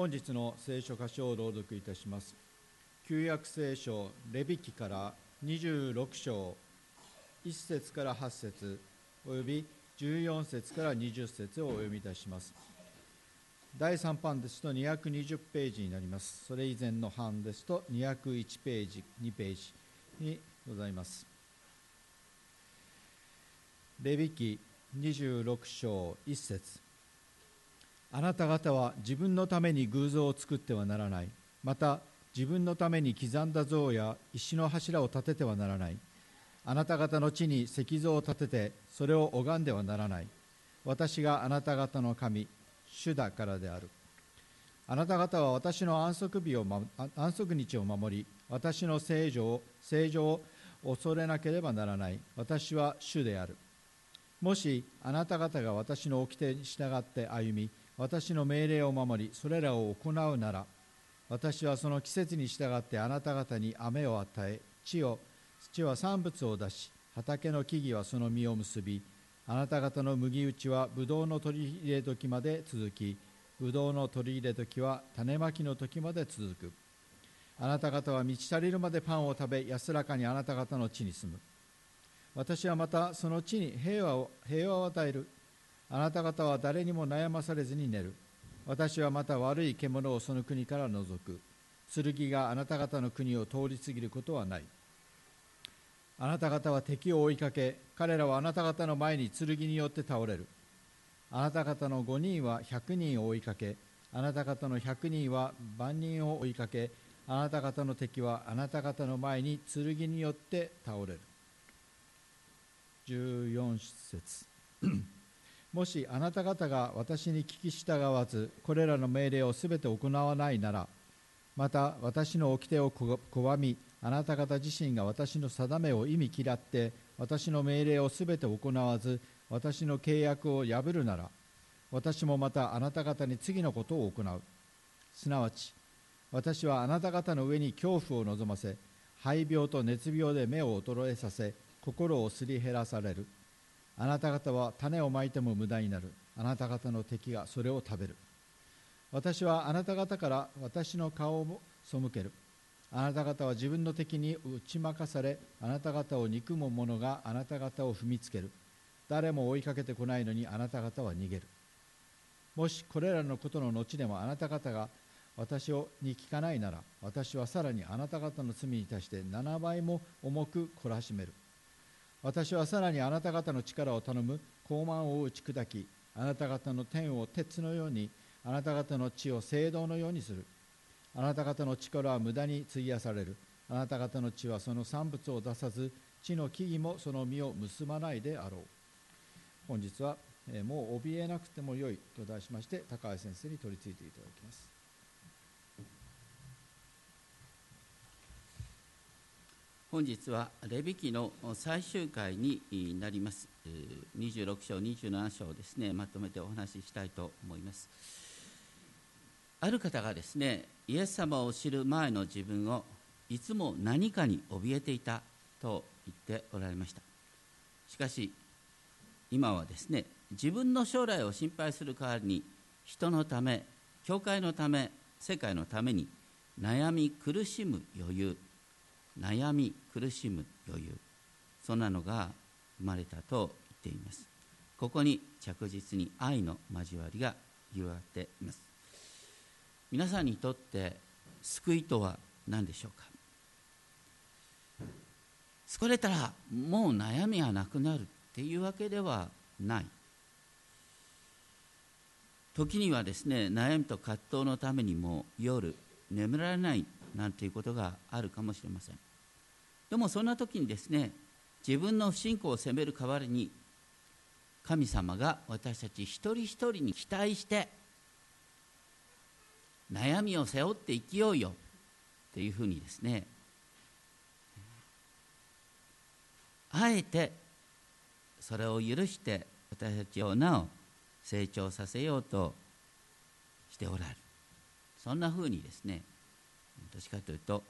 本日の聖書箇所を朗読いたします。旧約聖書レビ記から26章1節から8節および14節から20節をお読みいたします。第3版ですと220ページになります。それ以前の版ですと201ページ2ページにございます。レビ記26章1節。あなた方は自分のために偶像を作ってはならない。また自分のために刻んだ像や石の柱を立ててはならない。あなた方の地に石像を立ててそれを拝んではならない。私があなた方の神主だからである。あなた方は私の安息日を、安息日を守り私の聖女聖女を恐れなければならない。私は主である。もしあなた方が私の掟に従って歩み私の命令を守りそれらを行うなら私はその季節に従ってあなた方に雨を与え地を土は産物を出し畑の木々はその実を結びあなた方の麦打ちはブドウの取り入れ時まで続きブドウの取り入れ時は種まきの時まで続く。あなた方は満ち足りるまでパンを食べ安らかにあなた方の地に住む。私はまたその地に平和を平和を与える。あなた方は誰にも悩まされずに寝る。私はまた悪い獣をその国から除く。剣があなた方の国を通り過ぎることはない。あなた方は敵を追いかけ彼らはあなた方の前に剣によって倒れる。あなた方の5人は100人を追いかけあなた方の100人は万人を追いかけあなた方の敵はあなた方の前に剣によって倒れる。14節。もしあなた方が私に聞き従わずこれらの命令をすべて行わないならまた私の掟を拒みあなた方自身が私の定めを意味嫌って私の命令をすべて行わず私の契約を破るなら私もまたあなた方に次のことを行う。すなわち私はあなた方の上に恐怖を望ませ肺病と熱病で目を衰えさせ心をすり減らされる。あなた方は種をまいても無駄になる。あなた方の敵がそれを食べる。私はあなた方から私の顔を背ける。あなた方は自分の敵に打ち負かされあなた方を憎む者があなた方を踏みつける。誰も追いかけてこないのにあなた方は逃げる。もしこれらのことの後でもあなた方が私をに聞かないなら私はさらにあなた方の罪に対して7倍も重く懲らしめる。私はさらにあなた方の力を頼む。高慢を打ち砕きあなた方の天を鉄のようにあなた方の地を聖堂のようにする。あなた方の力は無駄に費やされる。あなた方の地はその産物を出さず地の木々もその実を結ばないであろう。本日は、えもう怯えなくてもよいと題しまして高橋先生に取り次いでいただきます。本日はレビ記の最終回になります。26章27章をですねまとめてお話ししたいと思います。ある方がですねイエス様を知る前の自分をいつも何かに怯えていたと言っておられました。しかし今はですね自分の将来を心配する代わりに人のため教会のため世界のために悩み苦しむ余裕悩み苦しむ余裕そんなのが生まれたと言っています。ここに着実に愛の交わりが広がっています。皆さんにとって救いとは何でしょうか？疲れたらもう悩みはなくなるっていうわけではない。時にはですね悩みと葛藤のためにも夜眠られないなんていうことがあるかもしれません。でもそんな時にですね自分の不信仰を責める代わりに神様が私たち一人一人に期待して悩みを背負って生きようよっていうふうにですねあえてそれを許して私たちをなお成長させようとしておられる。そんなふうにですねどっちかというと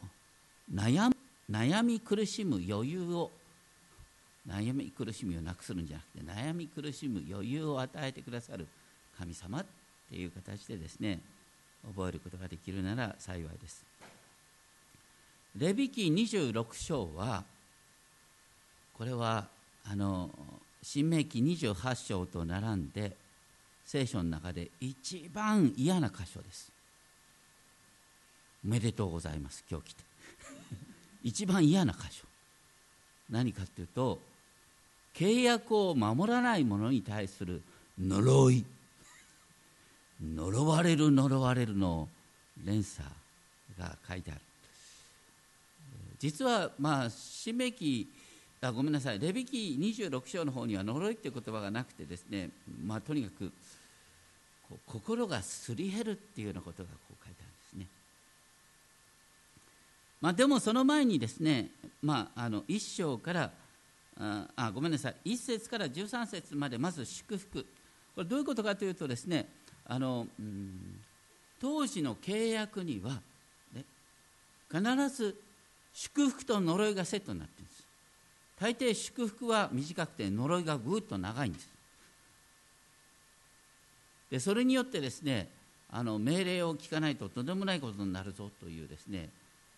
悩悩み苦しむ余裕を悩み苦しみをなくするんじゃなくて悩み苦しむ余裕を与えてくださる神様っていう形でですね覚えることができるなら幸いです。レビ記26章はこれはあの新明記28章と並んで聖書の中で一番嫌な箇所です。おめでとうございます。今日来て。一番嫌な箇所。何かっていうと契約を守らない者に対する呪い。呪われる呪われるの連鎖が書いてある。実はまあ使命記あごめんなさい。レビ記26章の方には呪いっていう言葉がなくてですねまあとにかく心がすり減るっていうようなことがこう書いてある。まあでもその前にですねまああの1章からあごめんなさい。1節から13節までまず祝福。これどういうことかというとですねあの、うん、当時の契約には、ね、必ず祝福と呪いがセットになっているんです。大抵祝福は短くて呪いがぐっと長いんです。でそれによってですねあの命令を聞かないととんでもないことになるぞというですね、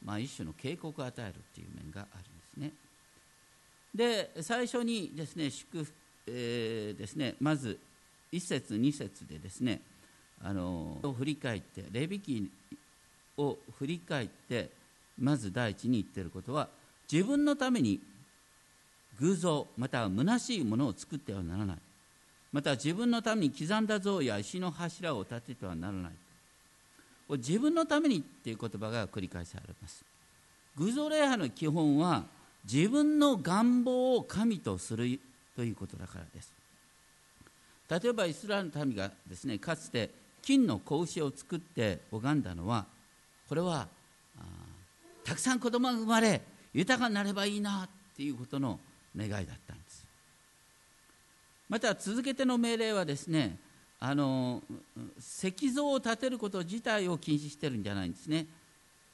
まあ、一種の警告を与えるという面があるんですね。で最初にですね祝福、えー、ですねまず1節2節でですねあのを振り返ってレビ記を振り返ってまず第一に言ってることは自分のために偶像または虚しいものを作ってはならない。また自分のために刻んだ像や石の柱を立ててはならない。自分のためにっていう言葉が繰り返されます。偶像礼拝の基本は自分の願望を神とするということだからです。例えばイスラエルの民がですねかつて金の子牛を作って拝んだのはこれはたくさん子供が生まれ豊かになればいいなっていうことの願いだったんです。また続けての命令はですねあの石像を建てること自体を禁止してるんじゃないんですね、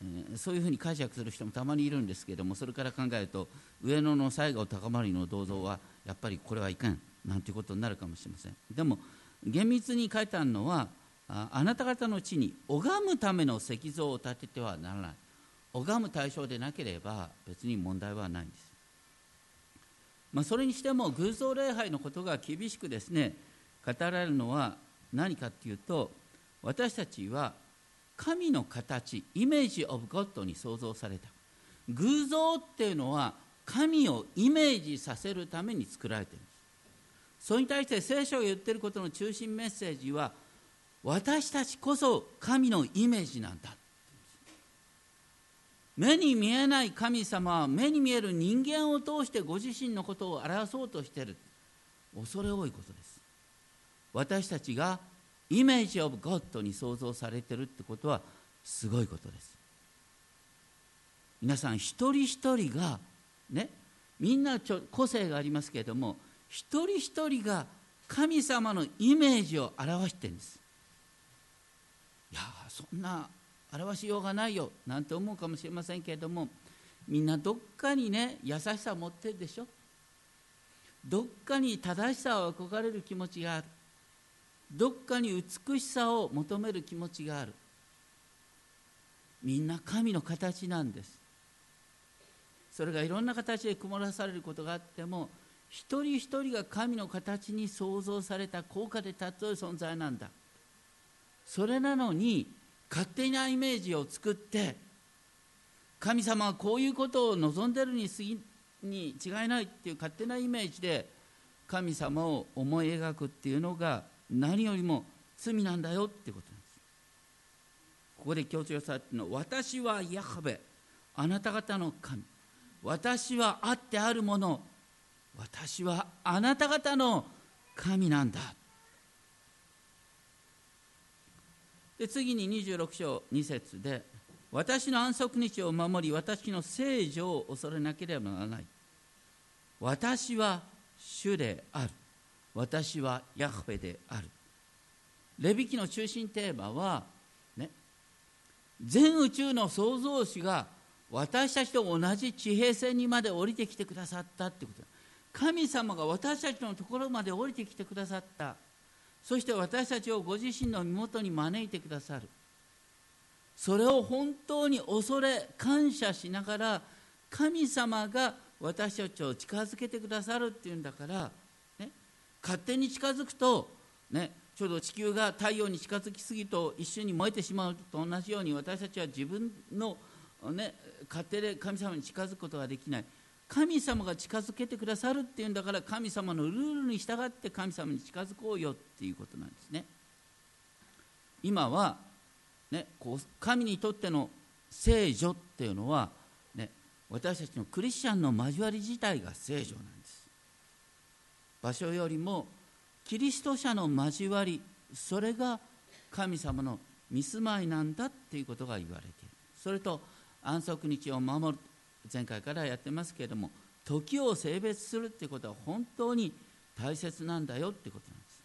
えー、そういうふうに解釈する人もたまにいるんですけれどもそれから考えると上野の西郷隆盛の銅像はやっぱりこれはいかんなんていうことになるかもしれません。でも厳密に書いてあるのはあなた方の地に拝むための石像を建ててはならない。拝む対象でなければ別に問題はないんです、まあ、それにしても偶像礼拝のことが厳しくですね語られるのは何かっていうと私たちは神の形イメージ・オブ・ゴッドに創造された。偶像っていうのは神をイメージさせるために作られている。んですそれに対して聖書が言ってることの中心メッセージは私たちこそ神のイメージなんだ。目に見えない神様は目に見える人間を通してご自身のことを表そうとしている。恐れ多いことです。私たちがイメージ・オブ・ゴッドに創造されてるってことはすごいことです。皆さん一人一人がねみんなちょ個性がありますけれども一人一人が神様のイメージを表してるんです。いやそんな表しようがないよなんて思うかもしれませんけれどもみんなどっかにね優しさを持ってるでしょ？どっかに正しさを憧れる気持ちがある。どっかに美しさを求める気持ちがある。みんな神の形なんです。それがいろんな形で曇らされることがあっても一人一人が神の形に創造された高価で尊い存在なんだ。それなのに勝手なイメージを作って神様はこういうことを望んでるに過ぎに違いないっていう勝手なイメージで神様を思い描くっていうのが何よりも罪なんだよってことなんです。ここで強調されているのは私はヤハベ。あなた方の神。私はあってあるもの。私はあなた方の神なんだ。で次に26章2節で私の安息日を守り私の聖女を恐れなければならない。私は主である。私はヤフェである。レビ記の中心テーマはね全宇宙の創造主が私たちと同じ地平線にまで降りてきてくださったってこと。神様が私たちのところまで降りてきてくださった。そして私たちをご自身の身元に招いてくださる。それを本当に恐れ感謝しながら神様が私たちを近づけてくださるっていうんだから、勝手に近づくと、ね、ちょうど地球が太陽に近づきすぎと一瞬に燃えてしまうと同じように私たちは自分の、ね、勝手で神様に近づくことができない。神様が近づけてくださるっていうんだから神様のルールに従って神様に近づこうよっていうことなんですね。今は、ね、こう神にとっての聖女っていうのは、ね、私たちのクリスチャンの交わり自体が聖女なんです。場所よりもキリスト者の交わりそれが神様の見住まいなんだっていうことが言われている。それと安息日を守る前回からやってますけれども時を性別するっていうことは本当に大切なんだよってことなんです。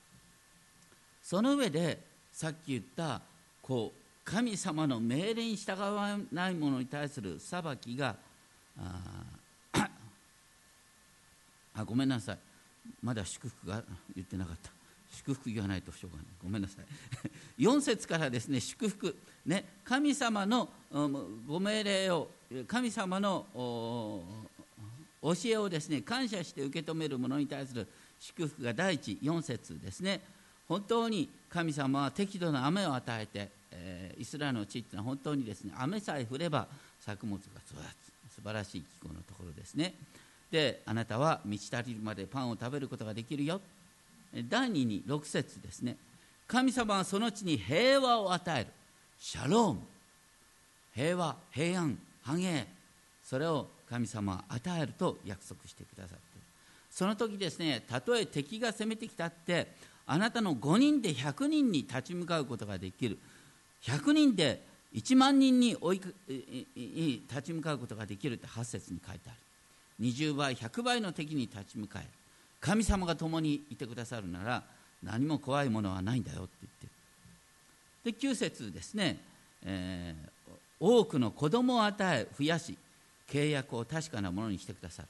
その上でさっき言ったこう神様の命令に従わない者に対する裁きがああごめんなさい。まだ祝福が言ってなかった。祝福言わないとしょうがない。ごめんなさい。4節からですね祝福。ね神様のご命令を神様の教えをですね感謝して受け止める者に対する祝福が第一。4節ですね。本当に神様は適度な雨を与えて、えー、イスラエルの地っていうのは本当にですね雨さえ降れば作物が育つ。素晴らしい気候のところですね。であなたは満ち足りるまでパンを食べることができるよ。第2に6節ですね。神様はその地に平和を与える。シャローム。平和平安繁栄。それを神様は与えると約束してくださっている。その時ですねたとえ敵が攻めてきたってあなたの5人で100人に立ち向かうことができる。100人で1万人に追い立ち向かうことができるって8節に書いてある。20倍100倍の敵に立ち向かえ。神様が共にいてくださるなら何も怖いものはないんだよって言って。で9節ですね、えー、多くの子供を与え増やし契約を確かなものにしてくださる。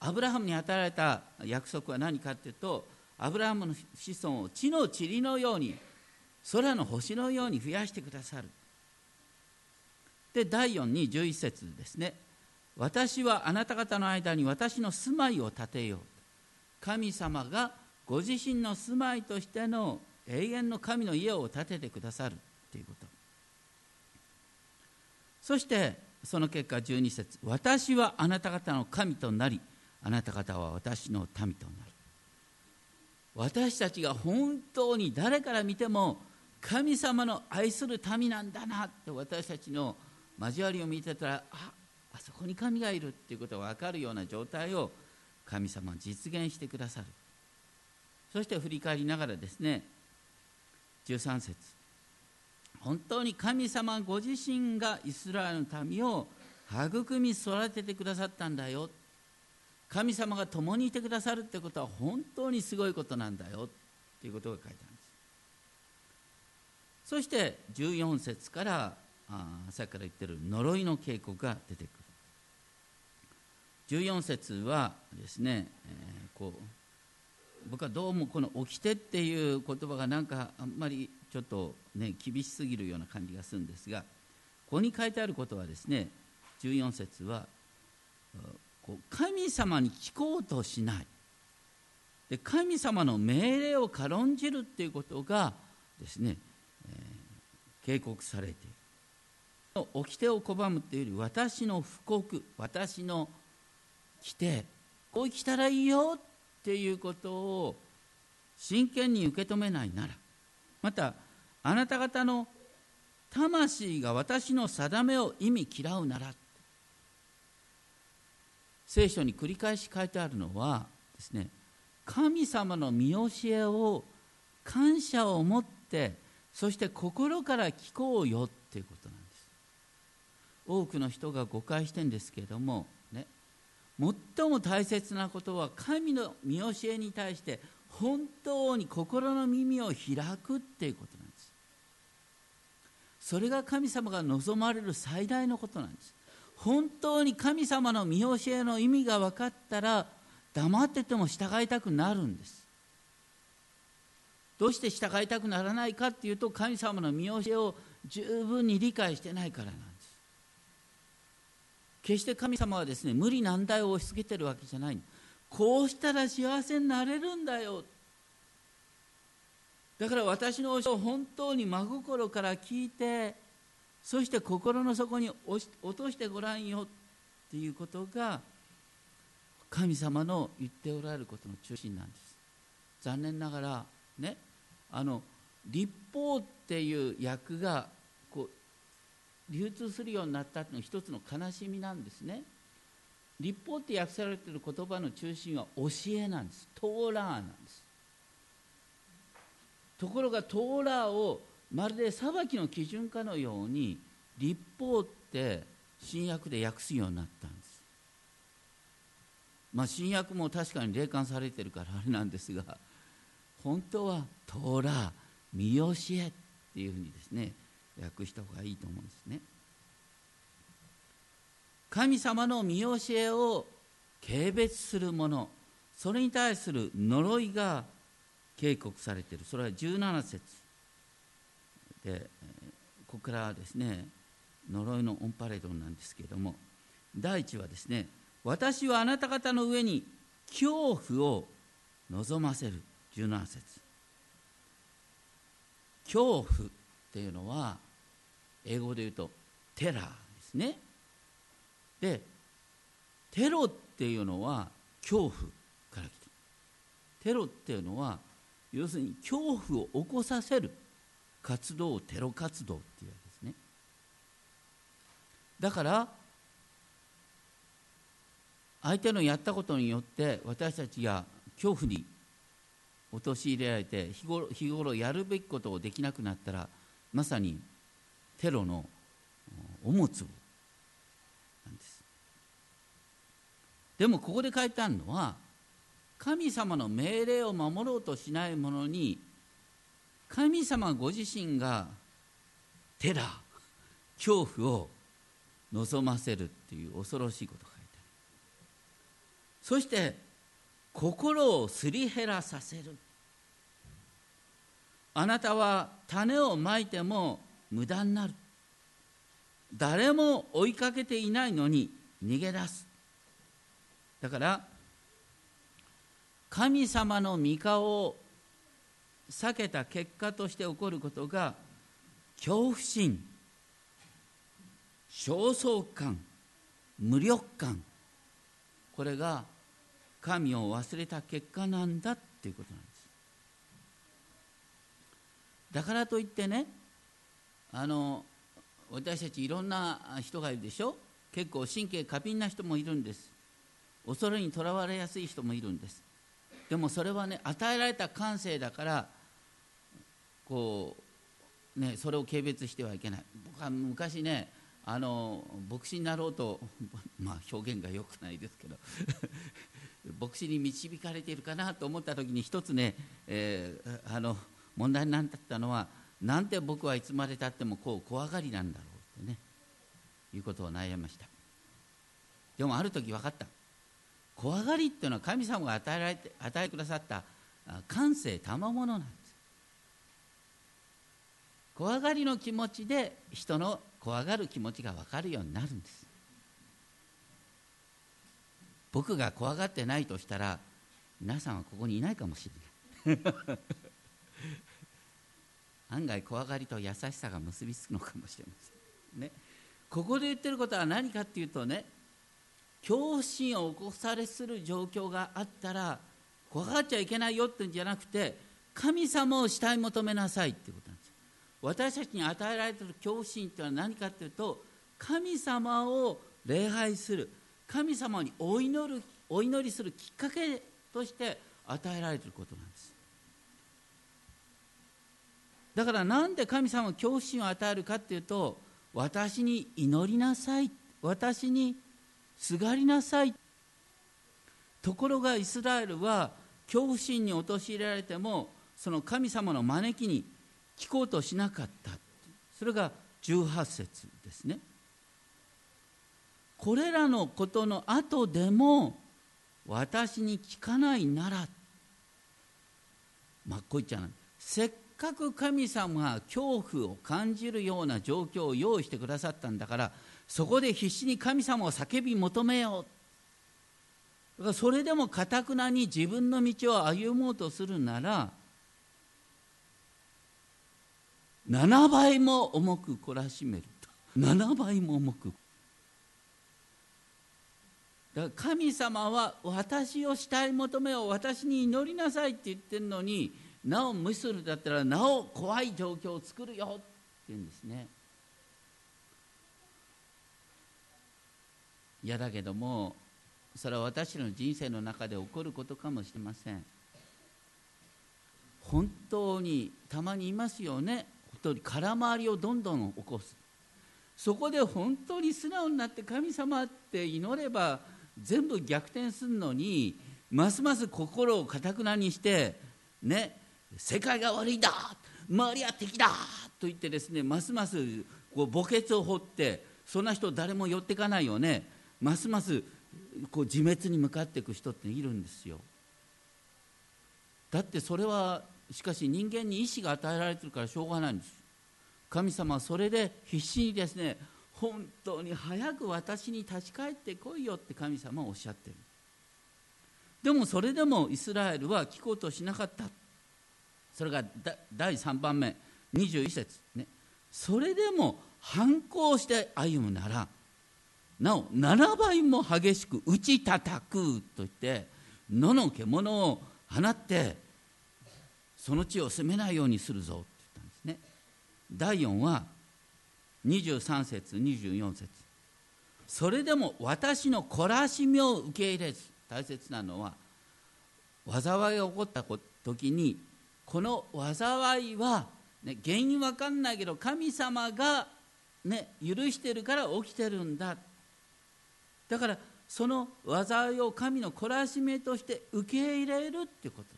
アブラハムに与えられた約束は何かっていうとアブラハムの子孫を地の塵のように空の星のように増やしてくださる。で第4に11節ですね。私はあなた方の間に私の住まいを建てよう。神様がご自身の住まいとしての永遠の神の家を建ててくださるということ。そしてその結果12節私はあなた方の神となりあなた方は私の民となる。私たちが本当に誰から見ても神様の愛する民なんだなって私たちの交わりを見てたらああそこに神がいるっていうことが分かるような状態を神様は実現してくださる。そして振り返りながらですね13節。本当に神様ご自身がイスラエルの民を育み育ててくださったんだよ。神様が共にいてくださるってことは本当にすごいことなんだよ。っていうことが書いてあるんです。そして14節からあさっきから言ってる呪いの警告が出てくる。14節はですね、えー、こう僕はどうもこの「起きて」っていう言葉がなんかあんまりちょっとね厳しすぎるような感じがするんですがここに書いてあることはですね14節は神様に聞こうとしない。で神様の命令を軽んじるっていうことがですね、えー、警告されている。掟を拒むっていうより私の布告私の規定こう生きたらいいよっていうことを真剣に受け止めないならまたあなた方の魂が私の定めを意味嫌うなら聖書に繰り返し書いてあるのはですね神様の見教えを感謝を持ってそして心から聞こうよっていうことなんです。多くの人が誤解してるんですけれども最も大切なことは神の見教えに対して本当に心の耳を開くっていうことなんです。それが神様が望まれる最大のことなんです。本当に神様の見教えの意味が分かったら黙ってても従いたくなるんです。どうして従いたくならないかっていうと神様の見教えを十分に理解してないからなんです。決して神様はですね無理難題を押し付けてるわけじゃない。こうしたら幸せになれるんだよ。だから私の教えを本当に真心から聞いてそして心の底に落としてごらんよっていうことが神様の言っておられることの中心なんです。残念ながらねあの立法っていう訳が流通するようになったというのは一つの悲しみなんですね。立法って訳されている言葉の中心は教えなんですトーラーなんです。ところがトーラーをまるで裁きの基準かのように立法って新約で訳すようになったんです。まあ新約も確かに霊感されてるからあれなんですが本当はトーラー見教えっていうふうにですね訳した方がいいと思うんですね。神様の見教えを軽蔑する者それに対する呪いが警告されている。それは17節でここからはですね呪いのオンパレードなんですけれども第一はですね私はあなた方の上に恐怖を望ませる。17節。恐怖っていうのは英語で言うとテラーですね。でテロっていうのは恐怖から来てテロっていうのは要するに恐怖を起こさせる活動をテロ活動っていうわけですね。だから相手のやったことによって私たちが恐怖に陥れられて日頃日頃やるべきことをできなくなったらまさにテロのおもつなんです。でもここで書いてあるのは神様の命令を守ろうとしない者に神様ご自身がテラー恐怖を望ませるっていう恐ろしいことが書いてある。そして心をすり減らさせる。あなたは種をまいても無駄になる。誰も追いかけていないのに逃げ出す。だから神様の御顔を避けた結果として起こることが恐怖心焦燥感無力感。これが神を忘れた結果なんだっていうことなんです。だからといってねあの私たちいろんな人がいるでしょ？結構神経過敏な人もいるんです。恐れにとらわれやすい人もいるんです。でもそれはね与えられた感性だからこうねそれを軽蔑してはいけない。僕は昔ねあの牧師になろうと まあ表現が良くないですけど 牧師に導かれているかなと思った時に一つね、えー、あの問題になったのはなんて僕はいつまでたってもこう怖がりなんだろうってね。いうことを悩みました。でもある時分かった。怖がりっていうのは神様が与えられて与えくださった感性賜物なんです。怖がりの気持ちで人の怖がる気持ちが分かるようになるんです。僕が怖がってないとしたら皆さんはここにいないかもしれない。案外怖がりと優しさが結びつくのかもしれません。ね。ここで言ってることは何かっていうとね恐怖心を起こされする状況があったら怖がっちゃいけないよってんじゃなくて神様を慕い求めなさいっていうことなんです。私たちに与えられてる恐怖心っていうのは何かっていうと神様を礼拝する神様にお祈るお祈りするきっかけとして与えられてることなんです。だからなんで神様は恐怖心を与えるかっていうと私に祈りなさい私にすがりなさい。ところがイスラエルは恐怖心に陥れられてもその神様の招きに聞こうとしなかった。それが18節ですね。これらのことの後でも私に聞かないなら。まあこう言っちゃうせっかく神様が恐怖を感じるような状況を用意してくださったんだからそこで必死に神様を叫び求めよう。だからそれでもかたくなに自分の道を歩もうとするなら7倍も重く懲らしめると。7倍も重く。だから神様は私をしたい求めを私に祈りなさいって言ってるのになお無視するんだったらなお怖い状況を作るよって言うんですね。いやだけどもそれは私の人生の中で起こることかもしれません。本当にたまにいますよね。本当に空回りをどんどん起こす。そこで本当に素直になって神様って祈れば全部逆転するのにますます心をかたくなにしてね世界が悪いんだ。周りは敵だと言ってですねますますこう墓穴を掘ってそんな人誰も寄っていかないよね。ますますこう自滅に向かっていく人っているんですよ。だってそれはしかし人間に意志が与えられてるからしょうがないんです。神様はそれで必死にですね本当に早く私に立ち返ってこいよって神様はおっしゃってる。でもそれでもイスラエルは聞こうとしなかった。それが第3番目21節ね。それでも反抗して歩むならなお7倍も激しく打ち叩くと言って野の獣を放ってその地を攻めないようにするぞって言ったんですね。第4は23節24節。それでも私の懲らしみを受け入れず。大切なのは災いが起こった時にこの災いは、ね、原因わかんないけど神様が、ね、許してるから起きてるんだ。だからその災いを神の懲らしめとして受け入れるっていうことなんです。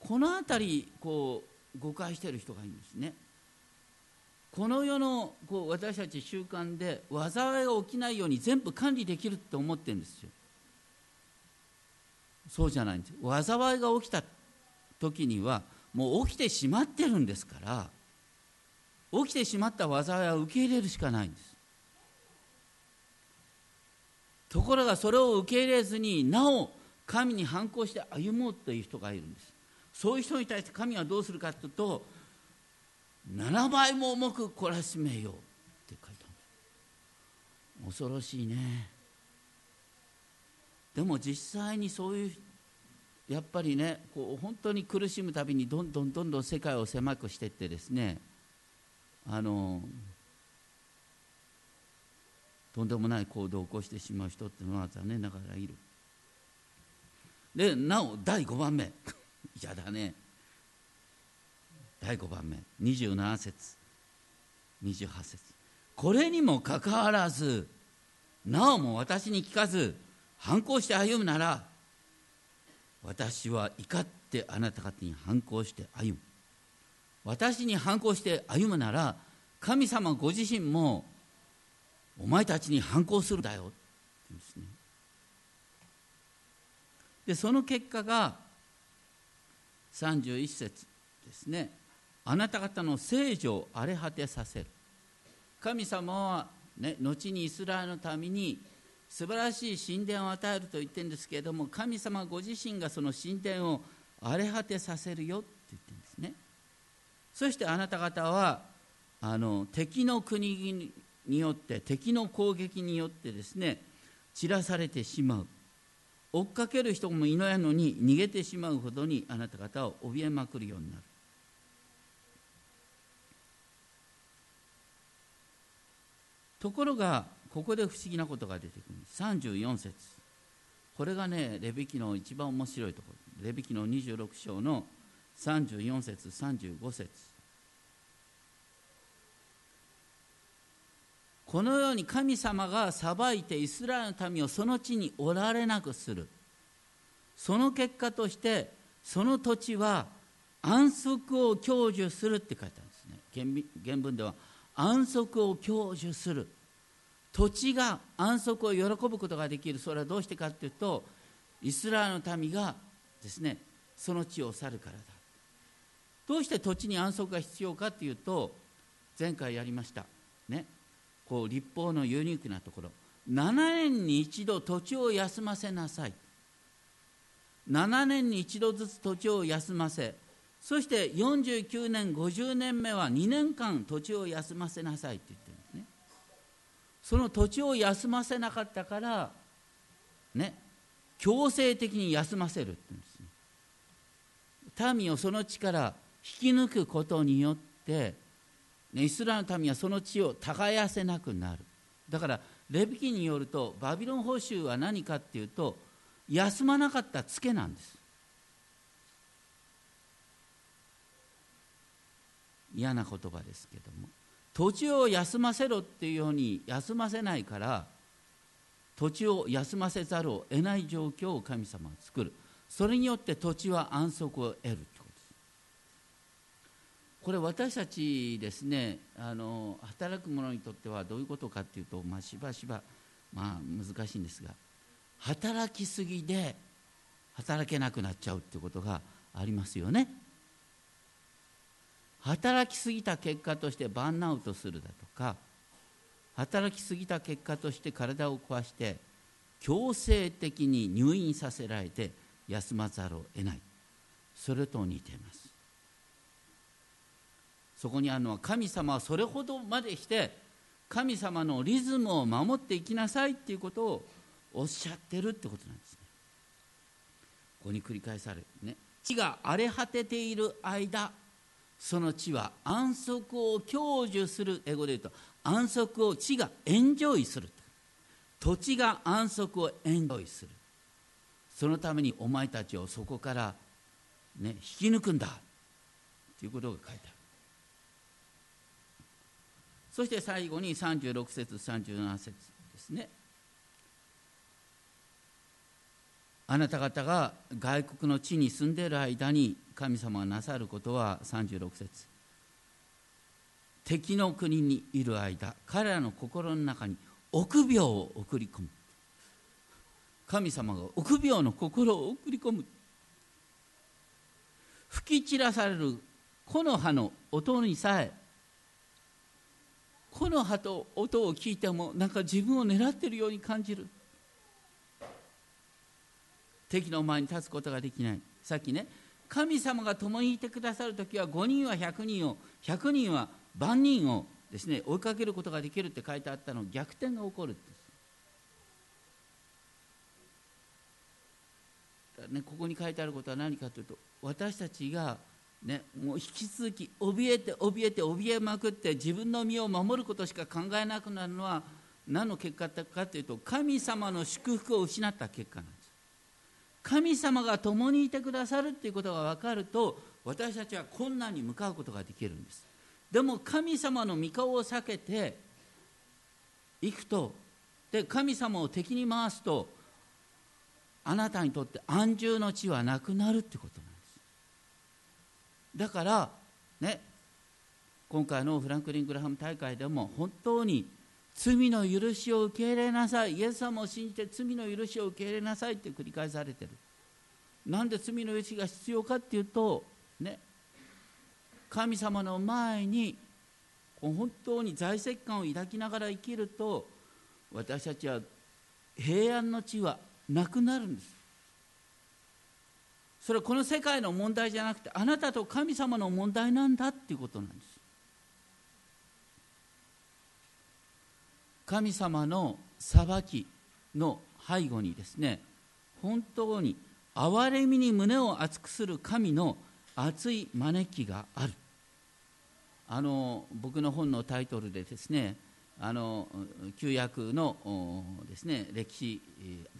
この辺りこう誤解してる人がいるんですね。この世のこう私たち習慣で災いが起きないように全部管理できるって思ってるんですよ。そうじゃないんです。災いが起きた時にはもう起きてしまってるんですから起きてしまった災いは受け入れるしかないんです。ところがそれを受け入れずになお神に反抗して歩もうという人がいるんです。そういう人に対して神はどうするかというと7倍も重く懲らしめようって書いてある恐ろしいね。でも実際にそういうやっぱりねこう本当に苦しむたびにどんどんどんどん世界を狭くしていってですねあのとんでもない行動を起こしてしまう人っていうのは残念ながらいる。でなお第5番目。嫌だね。第5番目。27節。28節。これにもかかわらずなおも私に聞かず反抗して歩むなら私は怒ってあなた方に反抗して歩む。私に反抗して歩むなら神様ご自身もお前たちに反抗するだよ。って言うんですね。でその結果が31節ですね。あなた方の聖女を荒れ果てさせる。神様は、ね、後にイスラエルのために素晴らしい神殿を与えると言ってるんですけれども神様ご自身がその神殿を荒れ果てさせるよって言ってるんですね。そしてあなた方はあの敵の国によって敵の攻撃によってですね散らされてしまう。追っかける人もいないのに逃げてしまうほどにあなた方を怯えまくるようになる。ところがここで不思議なことが出てくる。34節。これがねレビキの一番面白いところ。レビキの26章の34節35節。このように神様が裁いてイスラエルの民をその地におられなくする。その結果としてその土地は安息を享受するって書いてあるんですね。原文では安息を享受する。土地が安息を喜ぶことができる。それはどうしてかっていうとイスラエルの民がですねその地を去るからだ。どうして土地に安息が必要かというと前回やりました。ね。こう立法のユニークなところ。7年に一度土地を休ませなさい。7年に一度ずつ土地を休ませ。そして49年50年目は2年間土地を休ませなさいって言ってその土地を休ませなかったからね強制的に休ませるって言うんですね。民をその地から引き抜くことによってイスラエルの民はその地を耕せなくなる。だからレビキによるとバビロン報酬は何かっていうと休まなかったツケなんです。嫌な言葉ですけども。土地を休ませろっていうように休ませないから土地を休ませざるを得ない状況を神様は作るそれによって土地は安息を得るということですこれ私たちですねあの働く者にとってはどういうことかっていうと、まあ、しばしば、まあ、難しいんですが働きすぎで働けなくなっちゃうってことがありますよね。働きすぎた結果としてバーンアウトするだとか働きすぎた結果として体を壊して強制的に入院させられて休まざるを得ない。それと似ています。そこにあるのは神様はそれほどまでして神様のリズムを守っていきなさいっていうことをおっしゃってるってことなんですね。ここに繰り返されるね。地が荒れ果てている間その地は安息を享受する英語で言うと安息を地がエンジョイする土地が安息をエンジョイする。そのためにお前たちをそこから、ね、引き抜くんだ。ということが書いてある。そして最後に36節37節ですね。あなた方が外国の地に住んでいる間に神様がなさることは36節。敵の国にいる間彼らの心の中に臆病を送り込む。神様が臆病の心を送り込む。吹き散らされる木の葉の音にさえ木の葉と音を聞いてもなんか自分を狙ってるように感じる。敵の前に立つことができない。さっきね神様が共にいてくださる時は5人は100人を100人は万人をですね追いかけることができるって書いてあったの逆転が起こるんですね、ここに書いてあることは何かというと私たちが、ね、もう引き続き怯えて怯えて怯えまくって自分の身を守ることしか考えなくなるのは何の結果かというと神様の祝福を失った結果なん神様が共にいてくださるっていうことが分かると私たちは困難に向かうことができるんです。でも神様の御顔を避けていくとで神様を敵に回すとあなたにとって安住の地はなくなるってことなんです。だからね今回のフランクリン・グラハム大会でも本当に罪の許しを受け入れなさい。イエス様を信じて罪の許しを受け入れなさいって繰り返されてる。なんで罪の許しが必要かっていうとね神様の前に本当に在籍感を抱きながら生きると私たちは平安の地はなくなるんです。それはこの世界の問題じゃなくてあなたと神様の問題なんだっていうことなんです。神様の裁きの背後にですね本当に憐れみに胸を熱くする神の熱い招きがある。あの僕の本のタイトルでですねあの旧約のですね歴史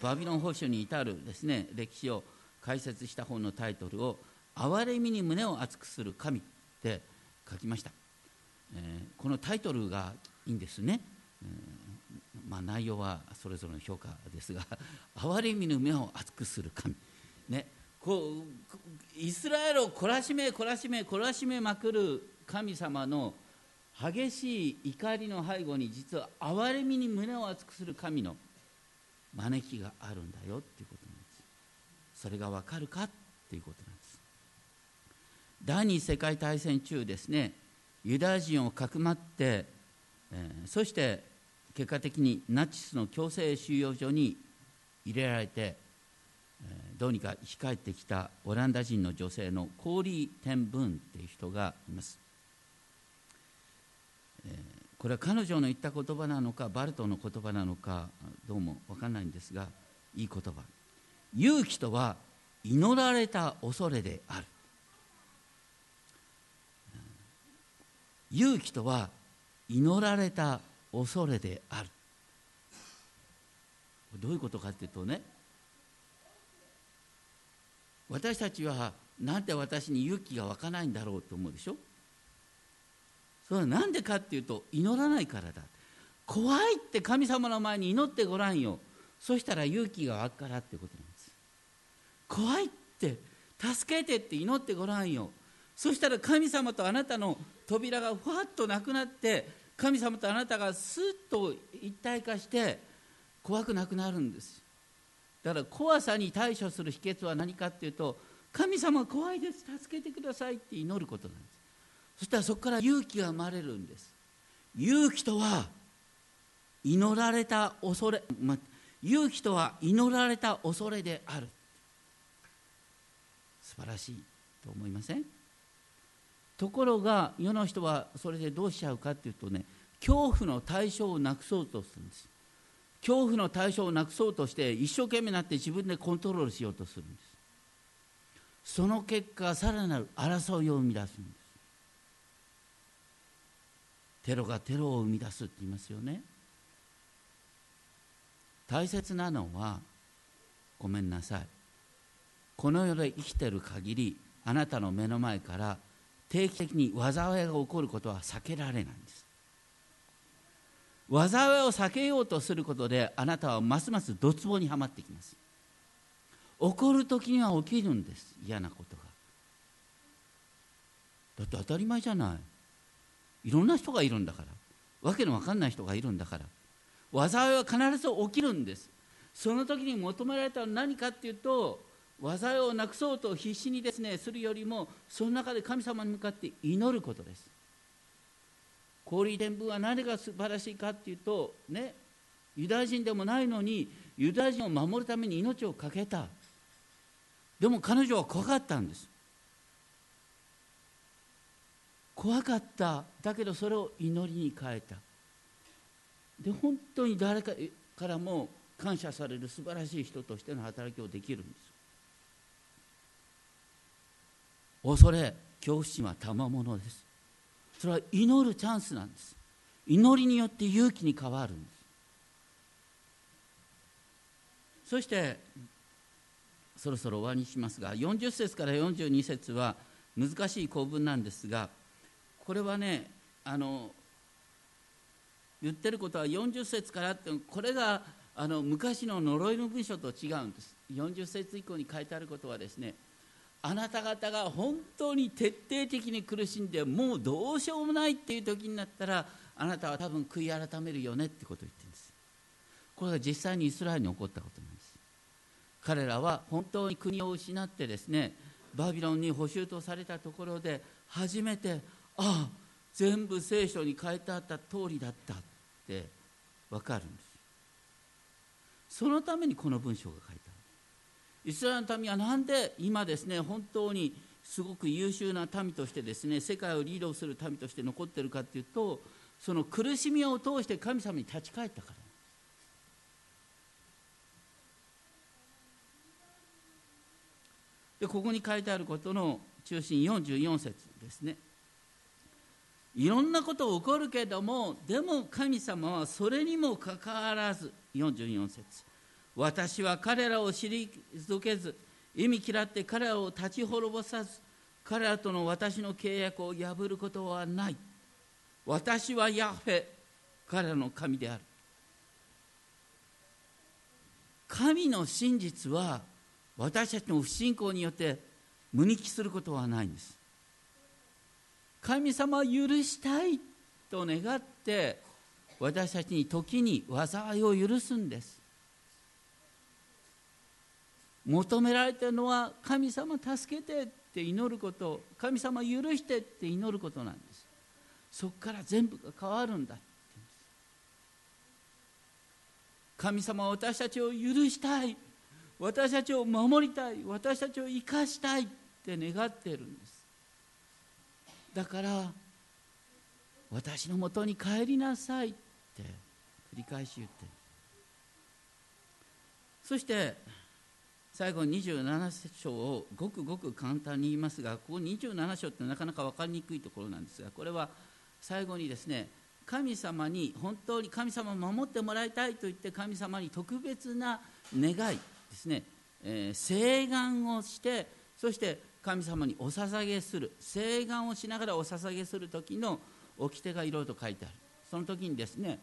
バビロン保守に至るですね歴史を解説した本のタイトルを「憐れみに胸を熱くする神」って書きました、えー、このタイトルがいいんですね、まあ、内容はそれぞれの評価ですが 憐れみの目を熱くする神、ね、こうイスラエルを懲らしめ懲らしめ懲らしめまくる神様の激しい怒りの背後に実は憐れみに胸を熱くする神の招きがあるんだよっていうことなんです。それが分かるかっていうことなんです。第二次世界大戦中ですねユダヤ人をかくまって、えー、そして結果的にナチスの強制収容所に入れられて、どうにか生き返ってきたオランダ人の女性のコーリー・テン・ブンっていう人がいます、これは彼女の言った言葉なのかバルトの言葉なのかどうも分かんないんですがいい言葉。勇気とは祈られた恐れである。勇気とは祈られた恐れである。どういうことかっていうとね私たちはなんで私に勇気が湧かないんだろうと思うでしょ？それは何でかっていうと祈らないからだ。怖いって神様の前に祈ってごらんよ。そしたら勇気が湧くからってことなんです。怖いって助けてって祈ってごらんよ。そしたら神様とあなたの扉がふわっとなくなって神様とあなたがスッと一体化して怖くなくなるんです。だから怖さに対処する秘訣は何かっていうと神様怖いです。助けてくださいって祈ることなんです。そしたらそこから勇気が生まれるんです。勇気とは祈られた恐れ、ま、勇気とは祈られた恐れである。素晴らしいと思いません？ところが世の人はそれでどうしちゃうかっていうとね恐怖の対象をなくそうとするんです。恐怖の対象をなくそうとして一生懸命になって自分でコントロールしようとするんです。その結果さらなる争いを生み出すんです。テロがテロを生み出すって言いますよね。大切なのはごめんなさい。この世で生きてる限りあなたの目の前から定期的に災いが起こることは避けられないんです。災いを避けようとすることであなたはますますドツボにはまってきます。起こる時には起きるんです。嫌なことが。だって当たり前じゃない。いろんな人がいるんだから。わけのわかんない人がいるんだから。災いは必ず起きるんです。その時に求められたのは何かっていうと災いをなくそうと必死にですねするよりもその中で神様に向かって祈ることです。氷伝聞は何が素晴らしいかっていうとねユダヤ人でもないのにユダヤ人を守るために命を懸けた。でも彼女は怖かったんです。怖かった。だけどそれを祈りに変えた。で本当に誰かからも感謝される素晴らしい人としての働きをできるんです。恐れ恐怖心は賜物です。それは祈るチャンスなんです。祈りによって勇気に変わるんです。そしてそろそろ終わりにしますが40節から42節は難しい構文なんですがこれはねあの言ってることは40節からってこれがあの昔の呪いの文章と違うんです。40節以降に書いてあることはですねあなた方が本当に徹底的に苦しんでもうどうしようもないっていう時になったらあなたは多分悔い改めるよねってことを言ってるんです。これが実際にイスラエルに起こったことなんです。彼らは本当に国を失ってですねバビロンに捕囚とされたところで初めてああ全部聖書に書いてあった通りだったって分かるんです。そのためにこの文章が書いてある。イスラエルの民は何で今ですね本当にすごく優秀な民としてですね世界をリードする民として残ってるかというとその苦しみを通して神様に立ち返ったから。でここに書いてあることの中心44節ですね。いろんなこと起こるけどもでも神様はそれにもかかわらず44節。私は彼らを退けず意味嫌って彼らを立ち滅ぼさず彼らとの私の契約を破ることはない。私はヤフェ彼らの神である。神の真実は私たちの不信仰によって無に帰することはないんです。神様を許したいと願って私たちに時に災いを許すんです。求められてるのは神様助けてって祈ること神様許してって祈ることなんです。そこから全部が変わるんだ神様は私たちを許したい。私たちを守りたい。私たちを生かしたいって願ってるんです。だから私のもとに帰りなさいって繰り返し言ってる。そして最後に27章をごくごく簡単に言いますがここ27章ってなかなか分かりにくいところなんですがこれは最後にですね神様に本当に神様を守ってもらいたいと言って神様に特別な願いですね、えー、請願をしてそして神様にお捧げする請願をしながらお捧げする時の掟がいろいろと書いてある。その時にですね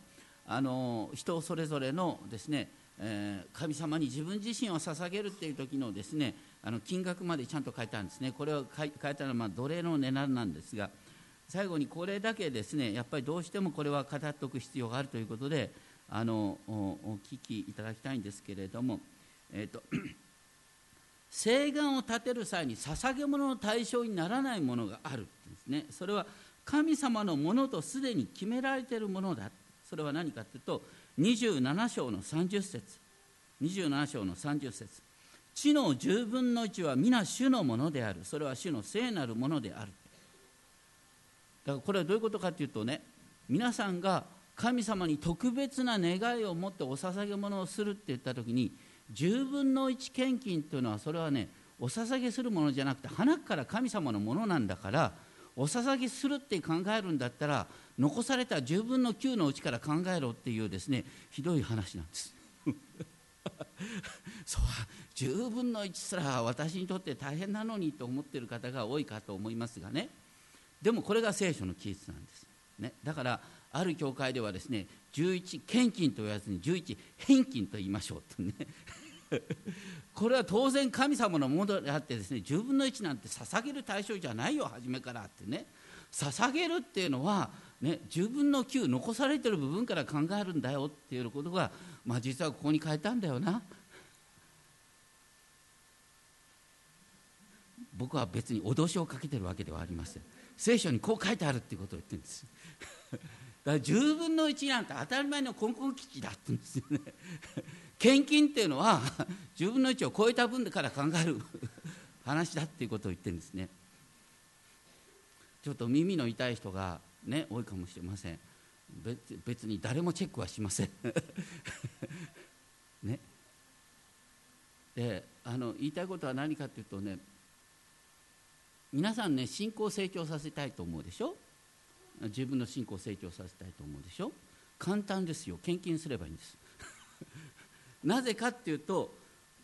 あの人それぞれのですね、えー、神様に自分自身を捧げるっていう時のですねあの金額までちゃんと書いてあるんですね。これを書いてあるのはま奴隷の値段なんですが最後にこれだけですねやっぱりどうしてもこれは語っておく必要があるということであのお聞きいただきたいんですけれども、えーと、請願を立てる際に捧げ物の対象にならないものがあるんですね。それは神様のものとすでに決められているものだ。それは何かというと27章の30節。27章の30節。地の10分の1は皆主のものである。それは主の聖なるものである。だからこれはどういうことかというとね皆さんが神様に特別な願いを持ってお捧げ物をするって言った時に10分の1献金というのはそれはねお捧げするものじゃなくて花から神様のものなんだからお捧げするって考えるんだったら残された10分の9のうちから考えろっていうですねひどい話なんです。そう10分の1すら私にとって大変なのにと思っている方が多いかと思いますがね。でもこれが聖書の記述なんです、ね、だからある教会ではですね11献金と言わずに11返金と言いましょうとね。これは当然神様のものであってですね10分の1なんて捧げる対象じゃないよ初めからってね。捧げるっていうのは、ね、10分の9残されてる部分から考えるんだよっていうことが、まあ、実はここに書いたんだよな。僕は別に脅しをかけてるわけではありません。聖書にこう書いてあるっていうことを言ってるんです。だから10分の1なんて当たり前の根本基地だって言うんですよね。献金っていうのは 10分の1を超えた分から考える話だっていうことを言ってるんですね。ちょっと耳の痛い人がね多いかもしれません。別に誰もチェックはしません。ね。であの言いたいことは何かっていうとね皆さんね信仰を成長させたいと思うでしょ？自分の信仰を成長させたいと思うでしょ？簡単ですよ。献金すればいいんです。なぜかっていうと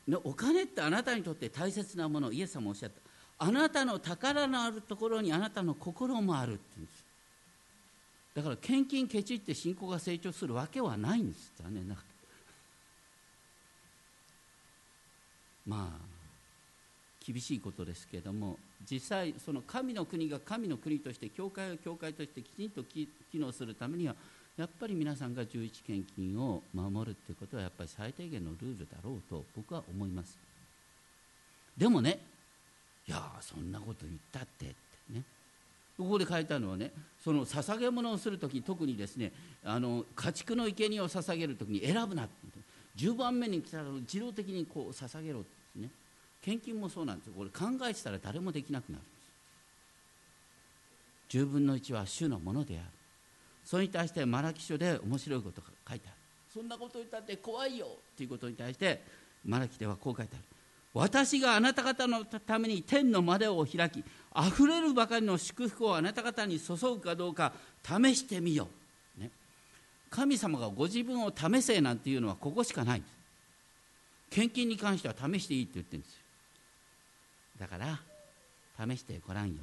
ねお金ってあなたにとって大切なもの。イエス様おっしゃった。あなたの宝のあるところにあなたの心もあるって言うんです。だから献金ケチって信仰が成長するわけはないんですねまあ厳しいことですけれども実際その神の国が神の国として教会が教会としてきちんと機能するためにはやっぱり皆さんが11献金を守るってことはやっぱり最低限のルールだろうと僕は思います。でもねいやそんなこと言ったってってね。ここで書いたのはねその捧げ物をする時特にですねあの家畜の生贄を捧げる時に選ぶなって10番目に来たら自動的にこう捧げろってね献金もそうなんですよ。これ考えてたら誰もできなくなるんです。10分の1は主のものである。それに対してマラキ書で面白いことが書いてある。そんなこと言ったって怖いよっていうことに対してマラキではこう書いてある。私があなた方のために天の窓を開きあふれるばかりの祝福をあなた方に注ぐかどうか試してみよう、ね、神様がご自分を試せなんていうのはここしかない。んです献金に関しては試していいって言ってるんですよ。だから試してごらんよ。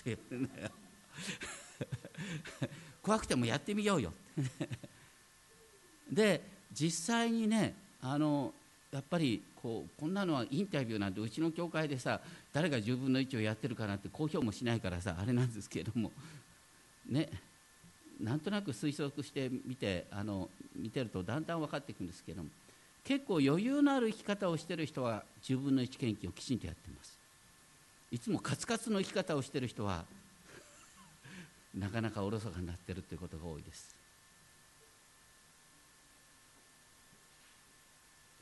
って言うんだよ。怖くてもやってみようよ。で実際にねあのやっぱりこうこんなのはインタビューなんてうちの教会でさ誰が10分の1をやってるかなって公表もしないからさあれなんですけれども。ね。なんとなく推測してみてあの見てるとだんだん分かっていくんですけども。結構余裕のある生き方をしてる人は10分の1献金をきちんとやってます。いつもカツカツの生き方をしてる人は なかなかおろそかになってるということが多いです。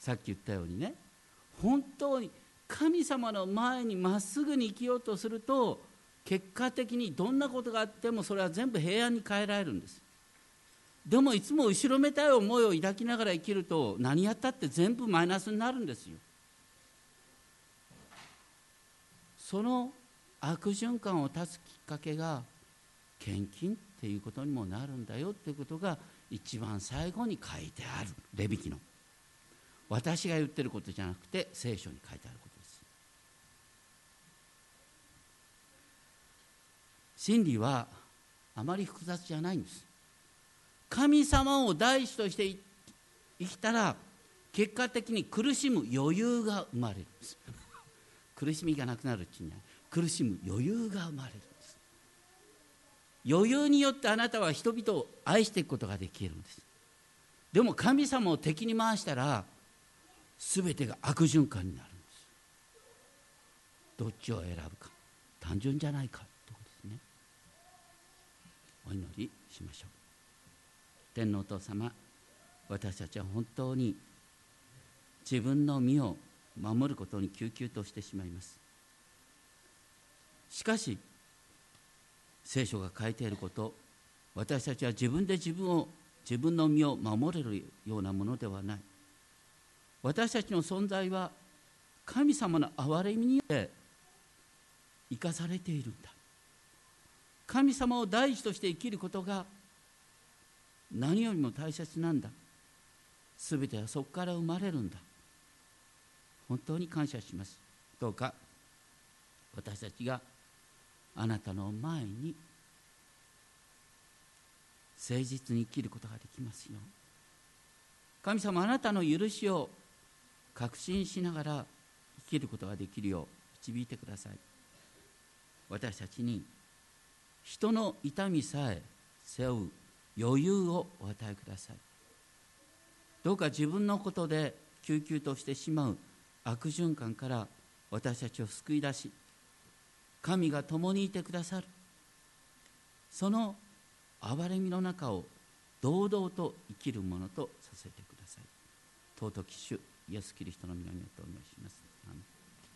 さっき言ったようにね本当に神様の前にまっすぐに生きようとすると結果的にどんなことがあってもそれは全部平安に変えられるんです。でもいつも後ろめたい思いを抱きながら生きると何やったって全部マイナスになるんですよ。その悪循環を断つきっかけが献金っていうことにもなるんだよっていうことが一番最後に書いてある。レビキの。私が言ってることじゃなくて聖書に書いてあることです。真理はあまり複雑じゃないんです。神様を第一として生きたら結果的に苦しむ余裕が生まれるんです。苦しみがなくなるうちに苦しむ余裕が生まれるんです。余裕によってあなたは人々を愛していくことができるんです。でも神様を敵に回したら全てが悪循環になるんです。どっちを選ぶか。単純じゃないかということですね。お祈りしましょう。天皇お父様私たちは本当に自分の身を守ることに救急としてしまいます。しかし聖書が書いていること私たちは自分で自分を自分の身を守れるようなものではない。私たちの存在は神様の憐れみによって生かされているんだ。神様を第一として生きることが何よりも大切なんだ。全てはそこから生まれるんだ。本当に感謝します。どうか私たちがあなたの前に誠実に生きることができますよ神様あなたの許しを確信しながら生きることができるよう導いてください。私たちに人の痛みさえ背負う余裕をお与えください。どうか自分のことで救急としてしまう悪循環から私たちを救い出し神が共にいてくださる。その憐れみの中を堂々と生きるものとさせてください。尊き主。イエス・キリストの皆によってお願いします。